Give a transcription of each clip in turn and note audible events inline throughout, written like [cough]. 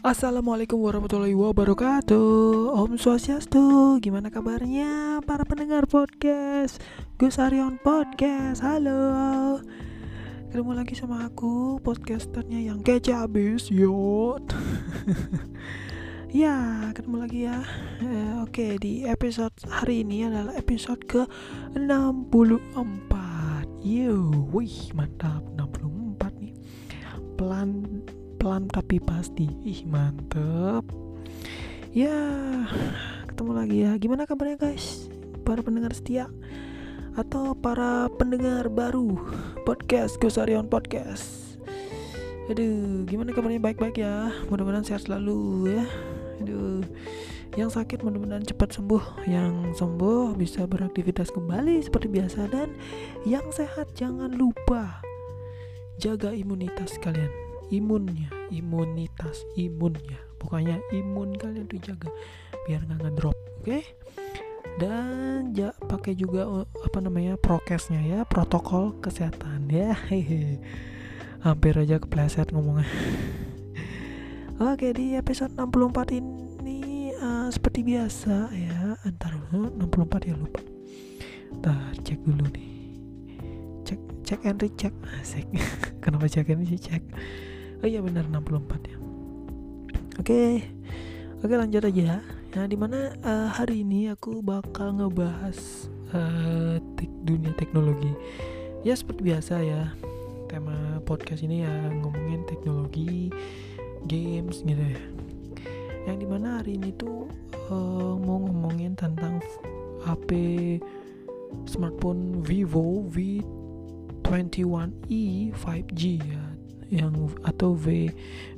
Assalamualaikum warahmatullahi wabarakatuh. Om Swastiastu Gimana kabarnya para pendengar podcast? Gus Arion Podcast Halo. Ketemu lagi sama aku Podcasternya yang kece abis Yot. [laughs] Ya ketemu lagi ya. Eh, Oke di episode hari ini adalah episode ke 64 Yo, wih mantap. 64 nih. Pelan pelan tapi pasti. Ih mantep. Ya ketemu lagi ya. Gimana kabarnya guys? Para pendengar setia atau para pendengar baru podcast Gosarion Podcast? Aduh gimana kabarnya? Baik-baik ya. Mudah-mudahan sehat selalu ya. Aduh yang sakit mudah-mudahan cepat sembuh. Yang sembuh bisa beraktivitas kembali seperti biasa. Dan yang sehat jangan lupa jaga imunitas kalian imunnya imunitas imunnya. Pokoknya imun kalian dijaga biar nggak ngedrop oke? Okay? dan ja, pakai juga uh, apa namanya prokesnya ya protokol kesehatan ya. Hehe [laughs] hampir aja kepleset ngomongnya. [laughs] Oke di episode 64 ini uh, seperti biasa ya antar 64 ya lupa. Ntar cek dulu nih. Cek cek and recheck asik. [laughs] Kenapa cek and recheck oh iya benar 64 ya. Oke oke lanjut aja ya. Di mana uh, hari ini aku bakal ngebahas uh, dunia teknologi. Ya seperti biasa ya tema podcast ini ya ngomongin teknologi games gitu ya. Yang di mana hari ini tuh uh, mau ngomongin tentang HP smartphone Vivo V21e 5G ya yang atau V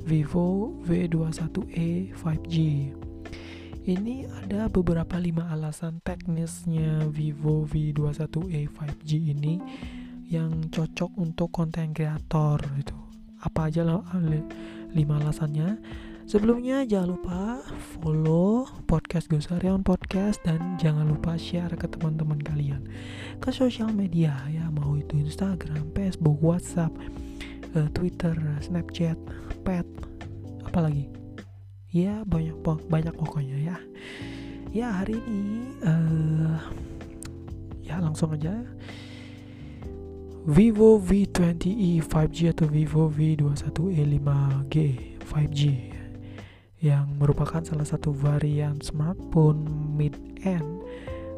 Vivo V21e 5G. Ini ada beberapa lima alasan teknisnya Vivo V21e 5G ini yang cocok untuk konten kreator itu. Apa aja loh lima alasannya? Sebelumnya jangan lupa follow podcast Gosarion Podcast dan jangan lupa share ke teman-teman kalian ke sosial media ya mau itu Instagram, Facebook, WhatsApp, uh, Twitter, Snapchat, Pet, apalagi? Ya banyak banyak pokoknya ya. Ya hari ini uh, ya langsung aja. Vivo V20e 5G atau Vivo V21e 5G 5G yang merupakan salah satu varian smartphone mid-end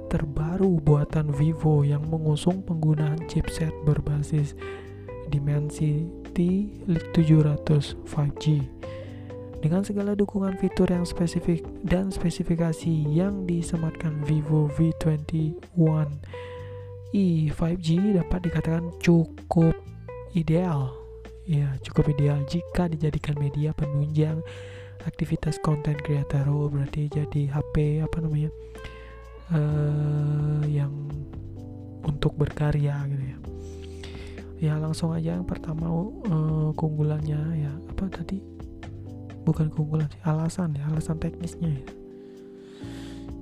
terbaru buatan Vivo yang mengusung penggunaan chipset berbasis Dimensity 700 5G dengan segala dukungan fitur yang spesifik dan spesifikasi yang disematkan Vivo V21 e 5G dapat dikatakan cukup ideal. Ya cukup ideal jika dijadikan media penunjang aktivitas konten creator oh, berarti jadi HP apa namanya uh, yang untuk berkarya gitu ya ya langsung aja yang pertama uh, keunggulannya ya apa tadi bukan keunggulan sih alasan ya alasan teknisnya ya.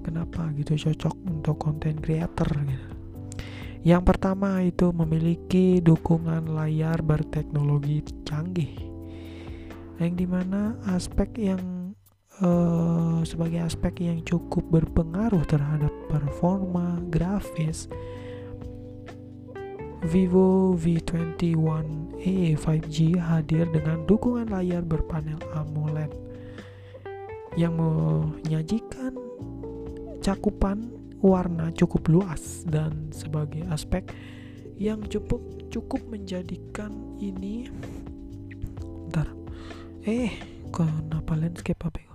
kenapa gitu cocok untuk konten creator gitu yang pertama itu memiliki dukungan layar berteknologi canggih yang di mana aspek yang uh, sebagai aspek yang cukup berpengaruh terhadap performa grafis Vivo V21e 5G hadir dengan dukungan layar berpanel AMOLED yang menyajikan cakupan warna cukup luas dan sebagai aspek yang cukup cukup menjadikan ini. Bentar. Eh kenapa landscape apa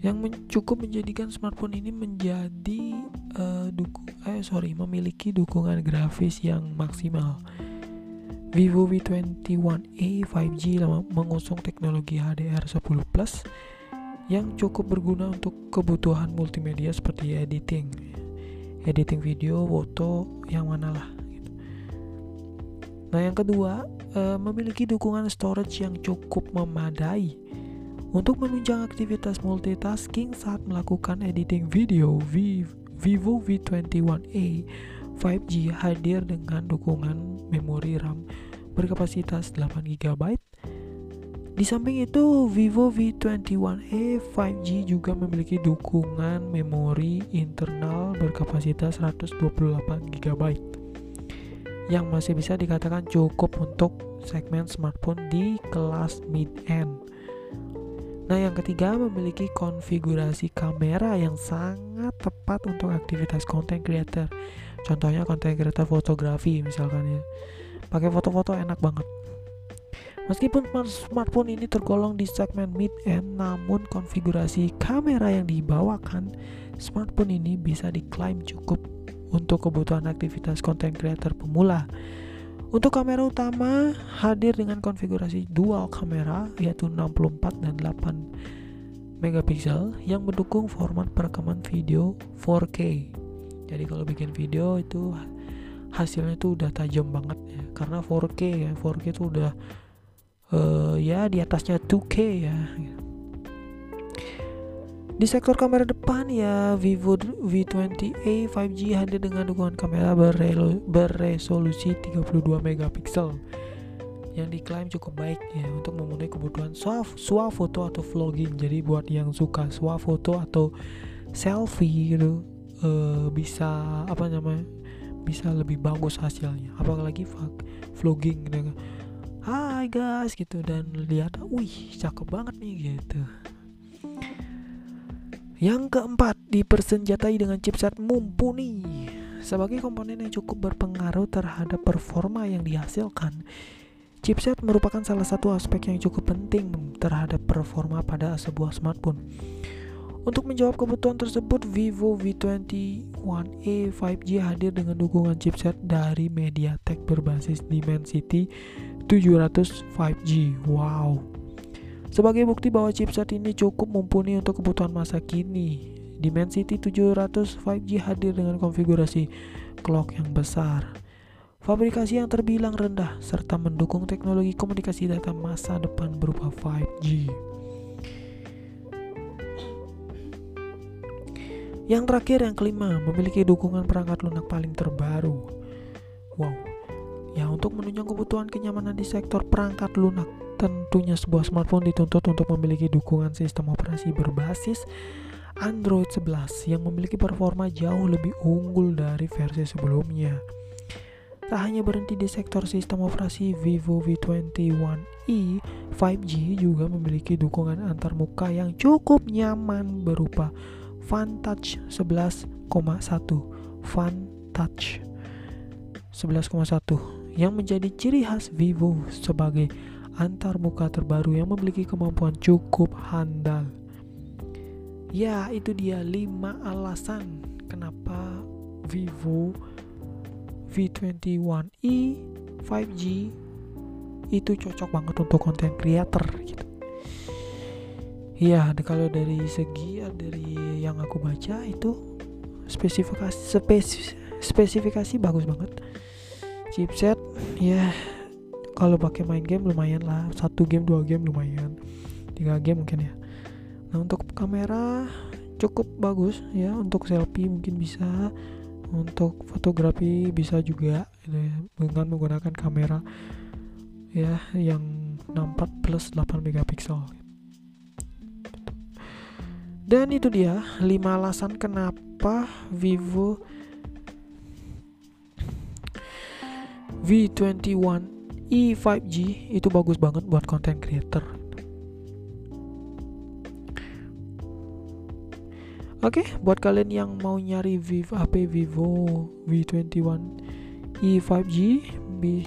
yang men cukup menjadikan smartphone ini menjadi uh, duku eh sorry memiliki dukungan grafis yang maksimal Vivo V21e 5G mengusung teknologi HDR10 Plus yang cukup berguna untuk kebutuhan multimedia seperti editing editing video, foto, yang mana lah gitu. Nah yang kedua uh, memiliki dukungan storage yang cukup memadai untuk menunjang aktivitas multitasking saat melakukan editing video. Vivo V21e 5G hadir dengan dukungan memori RAM berkapasitas 8 GB Di samping itu, Vivo V21e 5G juga memiliki dukungan memori internal berkapasitas 128 GB yang masih bisa dikatakan cukup untuk segmen smartphone di kelas mid-end. Nah, yang ketiga memiliki konfigurasi kamera yang sangat tepat untuk aktivitas content creator. Contohnya content creator fotografi misalkan ya. Pakai foto-foto enak banget. Meskipun smartphone ini tergolong di segmen mid-end, namun konfigurasi kamera yang dibawakan smartphone ini bisa diklaim cukup untuk kebutuhan aktivitas content creator pemula. Untuk kamera utama hadir dengan konfigurasi dual kamera yaitu 64 dan 8 megapiksel yang mendukung format perekaman video 4K. Jadi kalau bikin video itu hasilnya itu udah tajam banget ya karena 4K ya 4K itu udah uh, ya di atasnya 2K ya di sektor kamera depan ya Vivo V20a 5G hadir dengan dukungan kamera beresolusi 32 megapiksel yang diklaim cukup baik ya untuk memenuhi kebutuhan swafoto atau vlogging. Jadi buat yang suka swafoto atau selfie gitu uh, bisa apa namanya bisa lebih bagus hasilnya. Apalagi vlogging gitu hai guys gitu. Dan lihat wih cakep banget nih gitu yang keempat dipersenjatai dengan chipset mumpuni sebagai komponen yang cukup berpengaruh terhadap performa yang dihasilkan chipset merupakan salah satu aspek yang cukup penting terhadap performa pada sebuah smartphone untuk menjawab kebutuhan tersebut, Vivo V21e 5G hadir dengan dukungan chipset dari MediaTek berbasis Dimensity 700 5G. Wow. Sebagai bukti bahwa chipset ini cukup mumpuni untuk kebutuhan masa kini, Dimensity 700 5G hadir dengan konfigurasi clock yang besar, fabrikasi yang terbilang rendah, serta mendukung teknologi komunikasi data masa depan berupa 5G. Yang terakhir yang kelima, memiliki dukungan perangkat lunak paling terbaru. Wow. Ya, untuk menunjang kebutuhan kenyamanan di sektor perangkat lunak, tentunya sebuah smartphone dituntut untuk memiliki dukungan sistem operasi berbasis Android 11 yang memiliki performa jauh lebih unggul dari versi sebelumnya. Tak hanya berhenti di sektor sistem operasi, Vivo V21e 5G juga memiliki dukungan antarmuka yang cukup nyaman berupa Fun Touch 11,1 Fun Touch 11,1 yang menjadi ciri khas Vivo sebagai antar muka terbaru yang memiliki kemampuan cukup handal. Ya, itu dia 5 alasan kenapa Vivo V21e 5G itu cocok banget untuk konten creator gitu. Iya, kalau dari segi dari yang aku baca itu spesifikasi spes, spesifikasi bagus banget. Chipset ya kalau pakai main game lumayan lah, satu game dua game lumayan, tiga game mungkin ya. Nah untuk kamera cukup bagus ya, untuk selfie mungkin bisa, untuk fotografi bisa juga. Ya, dengan menggunakan kamera ya yang 64 plus 8 megapiksel. Dan itu dia 5 alasan kenapa Vivo V21 e 5G itu bagus banget buat content creator. Oke, okay, buat kalian yang mau nyari Vivo HP Vivo V21 e 5G, bi,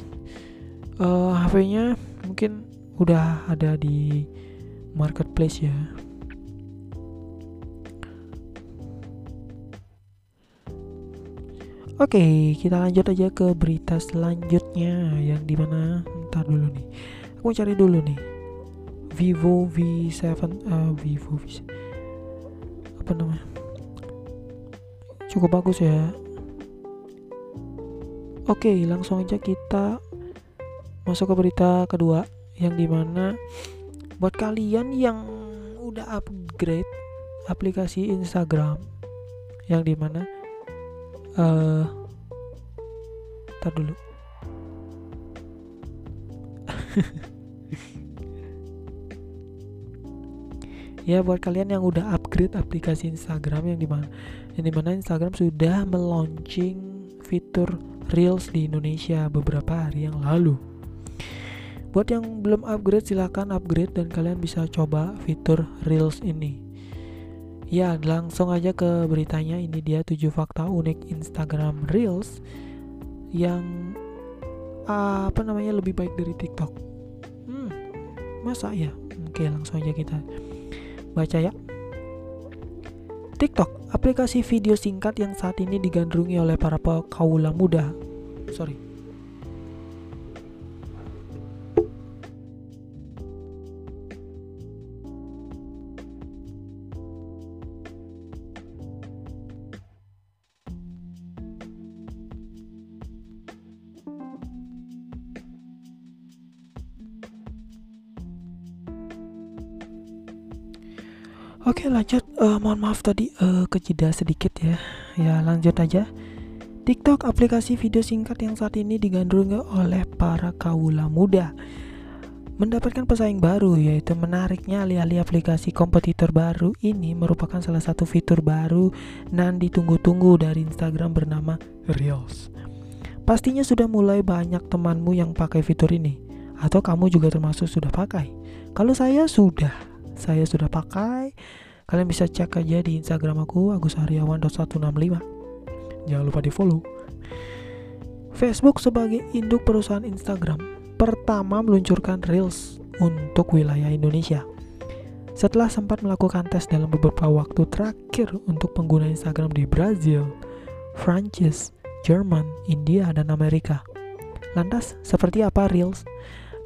uh, HP-nya mungkin udah ada di marketplace ya. Oke, kita lanjut aja ke berita selanjutnya yang di mana ntar dulu nih. Aku cari dulu nih. Vivo V7 uh, eh, Vivo V apa namanya? Cukup bagus ya. Oke, langsung aja kita masuk ke berita kedua yang di mana buat kalian yang udah upgrade aplikasi Instagram yang di mana uh, dulu. [laughs] Ya buat kalian yang udah upgrade aplikasi Instagram yang di mana yang di mana Instagram sudah meluncing fitur Reels di Indonesia beberapa hari yang lalu. Buat yang belum upgrade silahkan upgrade dan kalian bisa coba fitur Reels ini ya langsung aja ke beritanya ini dia 7 fakta unik Instagram Reels yang uh, apa namanya lebih baik dari TikTok hmm masa ya oke langsung aja kita Baca ya. TikTok, aplikasi video singkat yang saat ini digandrungi oleh para kaula muda. Sorry, uh, mohon maaf tadi uh, kejeda sedikit ya. Ya lanjut aja. TikTok aplikasi video singkat yang saat ini digandrungi oleh para kaula muda mendapatkan pesaing baru yaitu menariknya alih-alih aplikasi kompetitor baru ini merupakan salah satu fitur baru nan ditunggu-tunggu dari Instagram bernama Reels. Pastinya sudah mulai banyak temanmu yang pakai fitur ini atau kamu juga termasuk sudah pakai. Kalau saya sudah saya sudah pakai kalian bisa cek aja di instagram aku agusaryawan.165 jangan lupa di follow Facebook sebagai induk perusahaan Instagram pertama meluncurkan Reels untuk wilayah Indonesia. Setelah sempat melakukan tes dalam beberapa waktu terakhir untuk pengguna Instagram di Brazil, Prancis, Jerman, India, dan Amerika. Lantas, seperti apa Reels?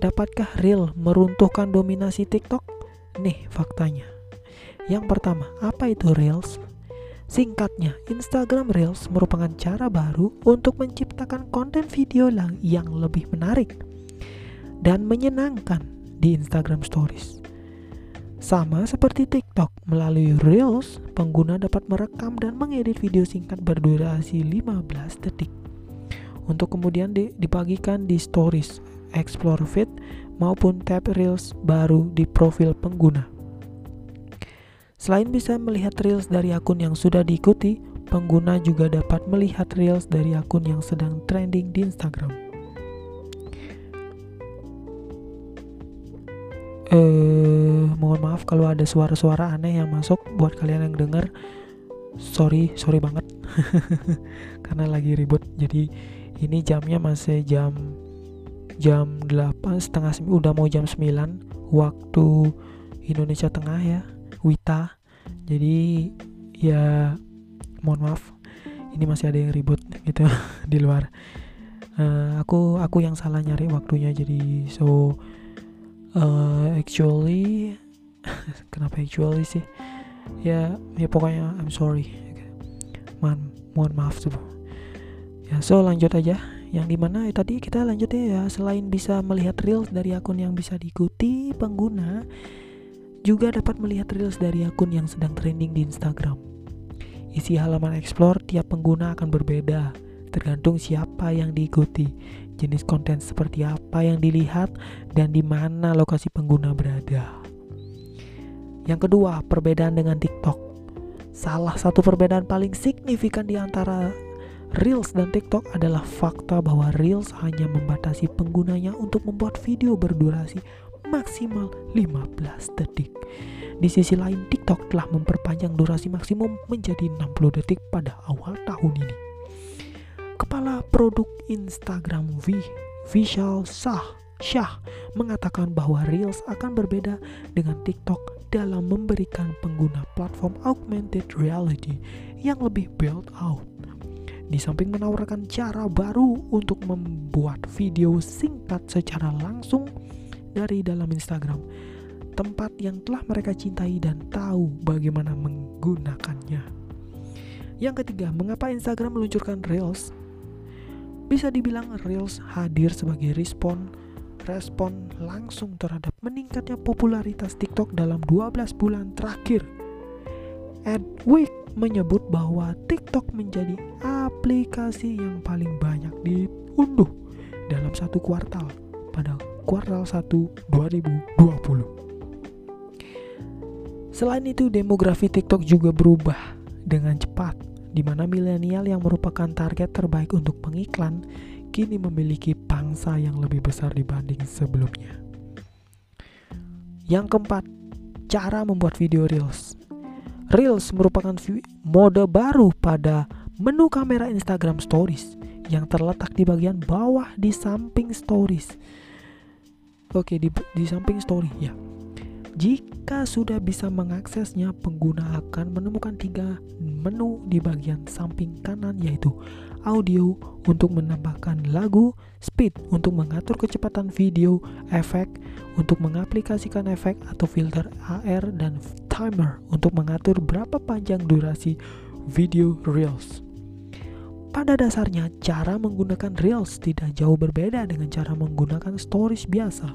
Dapatkah Reel meruntuhkan dominasi TikTok? Nih faktanya. Yang pertama, apa itu Reels? Singkatnya, Instagram Reels merupakan cara baru untuk menciptakan konten video yang lebih menarik dan menyenangkan di Instagram Stories. Sama seperti TikTok, melalui Reels, pengguna dapat merekam dan mengedit video singkat berdurasi 15 detik untuk kemudian dibagikan di Stories, Explore Feed, maupun tab Reels baru di profil pengguna. Selain bisa melihat Reels dari akun yang sudah diikuti, pengguna juga dapat melihat Reels dari akun yang sedang trending di Instagram. Eh, mohon maaf kalau ada suara-suara aneh yang masuk buat kalian yang dengar. Sorry, sorry banget. [laughs] Karena lagi ribut. Jadi ini jamnya masih jam jam 8 setengah udah mau jam 9 waktu Indonesia Tengah ya Wita. Jadi ya mohon maaf. Ini masih ada yang ribut gitu [laughs] di luar. Uh, aku aku yang salah nyari waktunya jadi so uh, actually [laughs] kenapa actually sih? Ya ya pokoknya I'm sorry. Mohon mohon maaf tuh. Ya so lanjut aja. Yang di mana eh, tadi kita lanjut ya selain bisa melihat reels dari akun yang bisa diikuti pengguna juga dapat melihat reels dari akun yang sedang trending di Instagram. Isi halaman explore tiap pengguna akan berbeda tergantung siapa yang diikuti jenis konten seperti apa yang dilihat dan di mana lokasi pengguna berada. Yang kedua perbedaan dengan TikTok. Salah satu perbedaan paling signifikan di antara Reels dan TikTok adalah fakta bahwa Reels hanya membatasi penggunanya untuk membuat video berdurasi maksimal 15 detik. Di sisi lain, TikTok telah memperpanjang durasi maksimum menjadi 60 detik pada awal tahun ini. Kepala produk Instagram V, Vishal Shah, Shah mengatakan bahwa Reels akan berbeda dengan TikTok dalam memberikan pengguna platform augmented reality yang lebih built out di samping menawarkan cara baru untuk membuat video singkat secara langsung dari dalam Instagram, tempat yang telah mereka cintai dan tahu bagaimana menggunakannya. Yang ketiga, mengapa Instagram meluncurkan Reels? Bisa dibilang Reels hadir sebagai respon respon langsung terhadap meningkatnya popularitas TikTok dalam 12 bulan terakhir. Edwick menyebut bahwa TikTok menjadi aplikasi yang paling banyak diunduh dalam satu kuartal pada kuartal 1 2020. Selain itu, demografi TikTok juga berubah dengan cepat, di mana milenial yang merupakan target terbaik untuk pengiklan kini memiliki pangsa yang lebih besar dibanding sebelumnya. Yang keempat, cara membuat video Reels. Reels merupakan mode baru pada menu kamera Instagram Stories yang terletak di bagian bawah di samping Stories. Oke, di, di samping Story ya. Jika sudah bisa mengaksesnya, pengguna akan menemukan tiga menu di bagian samping kanan yaitu audio untuk menambahkan lagu, speed untuk mengatur kecepatan video, efek untuk mengaplikasikan efek atau filter AR dan timer untuk mengatur berapa panjang durasi video Reels. Pada dasarnya, cara menggunakan Reels tidak jauh berbeda dengan cara menggunakan Stories biasa.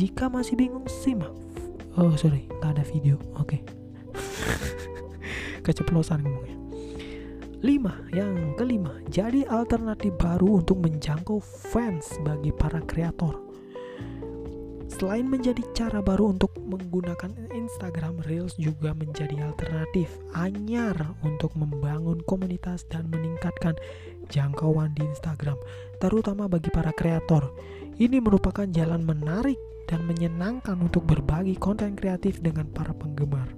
Jika masih bingung, simak. Oh sorry nggak ada video. Oke. Okay. [laughs] keceplosan ngomongnya lima. Yang kelima jadi alternatif baru untuk menjangkau fans bagi para kreator Selain menjadi cara baru untuk menggunakan Instagram Reels juga menjadi alternatif anyar untuk membangun komunitas dan meningkatkan jangkauan di Instagram, terutama bagi para kreator. Ini merupakan jalan menarik dan menyenangkan untuk berbagi konten kreatif dengan para penggemar.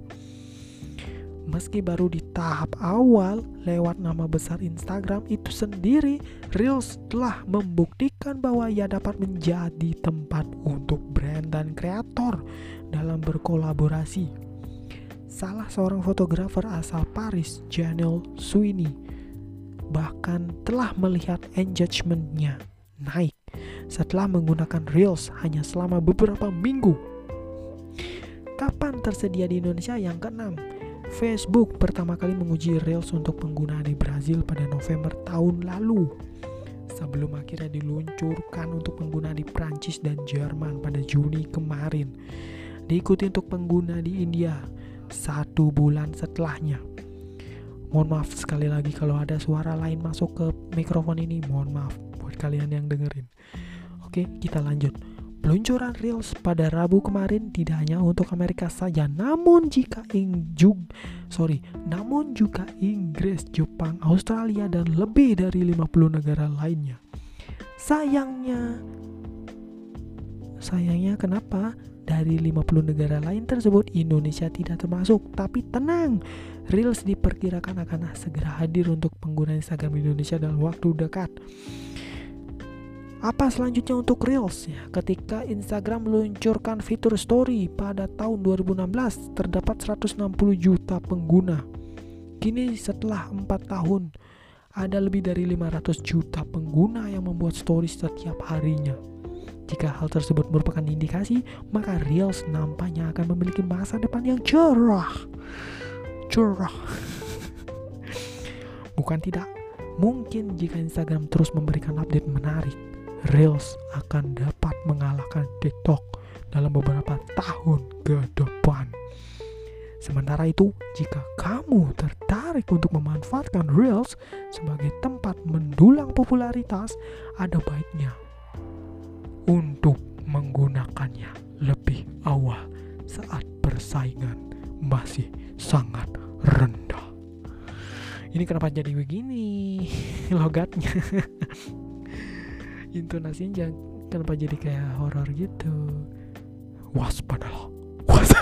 Meski baru di tahap awal lewat nama besar Instagram itu sendiri, Reels telah membuktikan bahwa ia dapat menjadi tempat untuk brand dan kreator dalam berkolaborasi. Salah seorang fotografer asal Paris, Janelle Sweeney, bahkan telah melihat engagementnya naik setelah menggunakan Reels hanya selama beberapa minggu. Kapan tersedia di Indonesia? Yang keenam, Facebook pertama kali menguji Reels untuk pengguna di Brazil pada November tahun lalu. Sebelum akhirnya diluncurkan untuk pengguna di Prancis dan Jerman pada Juni kemarin. Diikuti untuk pengguna di India satu bulan setelahnya. Mohon maaf sekali lagi kalau ada suara lain masuk ke mikrofon ini. Mohon maaf buat kalian yang dengerin. Oke, kita lanjut. Peluncuran Reels pada Rabu kemarin tidak hanya untuk Amerika saja, namun jika sorry, namun juga Inggris, Jepang, Australia dan lebih dari 50 negara lainnya. Sayangnya, sayangnya kenapa? Dari 50 negara lain tersebut Indonesia tidak termasuk, tapi tenang, Reels diperkirakan akan segera hadir untuk pengguna Instagram Indonesia dalam waktu dekat. Apa selanjutnya untuk Reels? Ya, ketika Instagram meluncurkan fitur Story pada tahun 2016, terdapat 160 juta pengguna. Kini setelah 4 tahun, ada lebih dari 500 juta pengguna yang membuat story setiap harinya. Jika hal tersebut merupakan indikasi, maka Reels nampaknya akan memiliki masa depan yang cerah. Cerah. [laughs] Bukan tidak, mungkin jika Instagram terus memberikan update menarik, Reels akan dapat mengalahkan TikTok dalam beberapa tahun ke depan. Sementara itu, jika kamu tertarik untuk memanfaatkan Reels sebagai tempat mendulang popularitas, ada baiknya untuk menggunakannya lebih awal saat persaingan masih sangat rendah. Ini kenapa jadi begini [laughs] logatnya? Intonasinya jangan kenapa jadi kayak horor gitu. Waspadalah was. [laughs]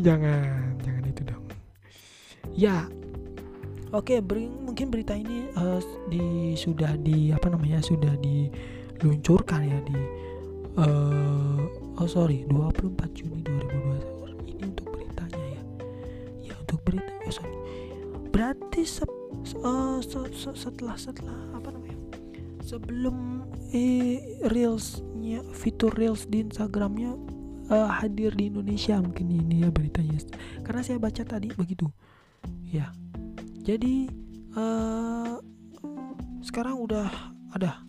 Jangan jangan itu dong. Ya oke beri, mungkin berita ini uh, di sudah di apa namanya sudah diluncurkan ya di uh, oh sorry 24 Juni 2021 ini untuk beritanya ya. Ya untuk berita oh sorry. Berarti uh, setelah setelah apa namanya? Sebelum eh, reelsnya fitur reels di Instagramnya uh, hadir di Indonesia mungkin ini ya beritanya. Karena saya baca tadi begitu. Ya. Jadi uh, sekarang udah ada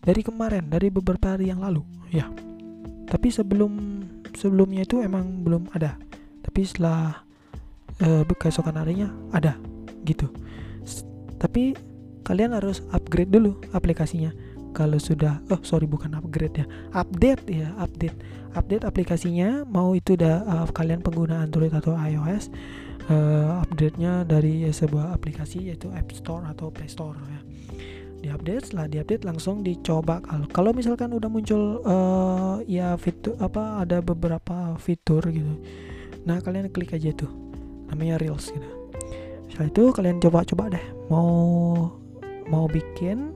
dari kemarin dari beberapa hari yang lalu ya. Tapi sebelum sebelumnya itu emang belum ada. Tapi setelah uh, keesokan harinya ada gitu tapi kalian harus upgrade dulu aplikasinya. Kalau sudah oh sorry bukan upgrade ya. Update ya update. Update aplikasinya mau itu udah uh, kalian pengguna Android atau iOS uh, update-nya dari sebuah aplikasi yaitu App Store atau Play Store ya. Diupdate setelah diupdate langsung dicoba. Kalau kalau misalkan udah muncul uh, ya fitur apa ada beberapa fitur gitu. Nah kalian klik aja tuh namanya reels gitu. Setelah itu kalian coba-coba deh mau mau bikin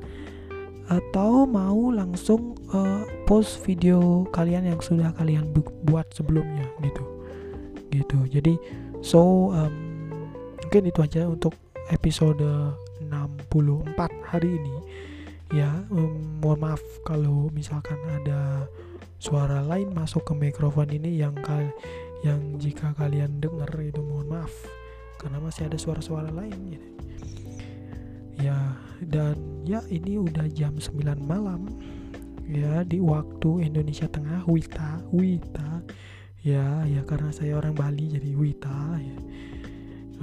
atau mau langsung uh, post video kalian yang sudah kalian bu buat sebelumnya gitu. Gitu. Jadi so um, mungkin itu aja untuk episode 64 hari ini. Ya um, mohon maaf kalau misalkan ada suara lain masuk ke mikrofon ini yang kal yang jika kalian dengar itu mohon maaf. Karena masih ada suara-suara lain gitu. Ya dan ya ini udah jam 9 malam. Ya di waktu Indonesia Tengah Wita Wita. Ya ya karena saya orang Bali jadi Wita ya.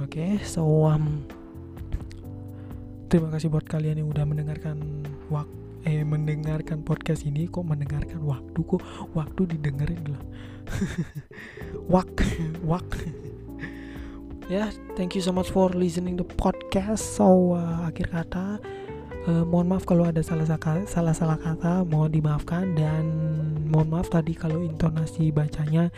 Oke okay, so um, terima kasih buat kalian yang udah mendengarkan waktu eh mendengarkan podcast ini. Kok mendengarkan waktu? Kok waktu didengerin lah [laughs] wak wak ya yeah, thank you so much for listening the podcast. So uh, akhir kata uh, mohon maaf kalau ada salah salah salah kata mohon dimaafkan. Dan mohon maaf tadi kalau intonasi bacanya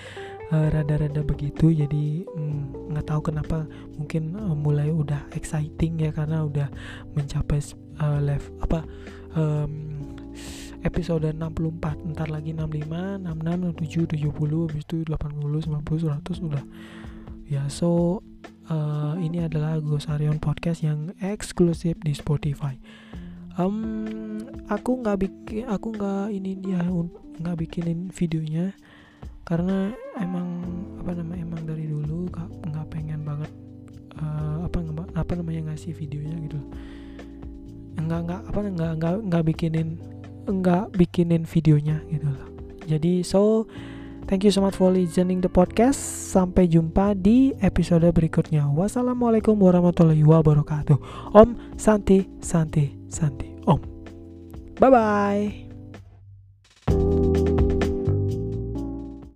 uh, rada-rada begitu. Jadi mm, nggak mm, tahu kenapa mungkin uh, mulai udah exciting ya karena udah mencapai uh, level apa um, episode 64 ntar lagi 65 66 67 70 habis itu 80 90 100 udah. Ya so uh, ini adalah Gosarion podcast yang eksklusif di Spotify. Um, aku nggak bikin aku nggak ini dia nggak bikinin videonya karena emang apa namanya emang dari dulu gak nggak pengen banget uh, apa apa namanya ngasih videonya gitu. Nggak nggak apa nggak nggak nggak bikinin nggak bikinin videonya gitu jadi so thank you so much for listening the podcast. Sampai jumpa di episode berikutnya. Wassalamualaikum warahmatullahi wabarakatuh. Om santi santi santi. Om. Bye bye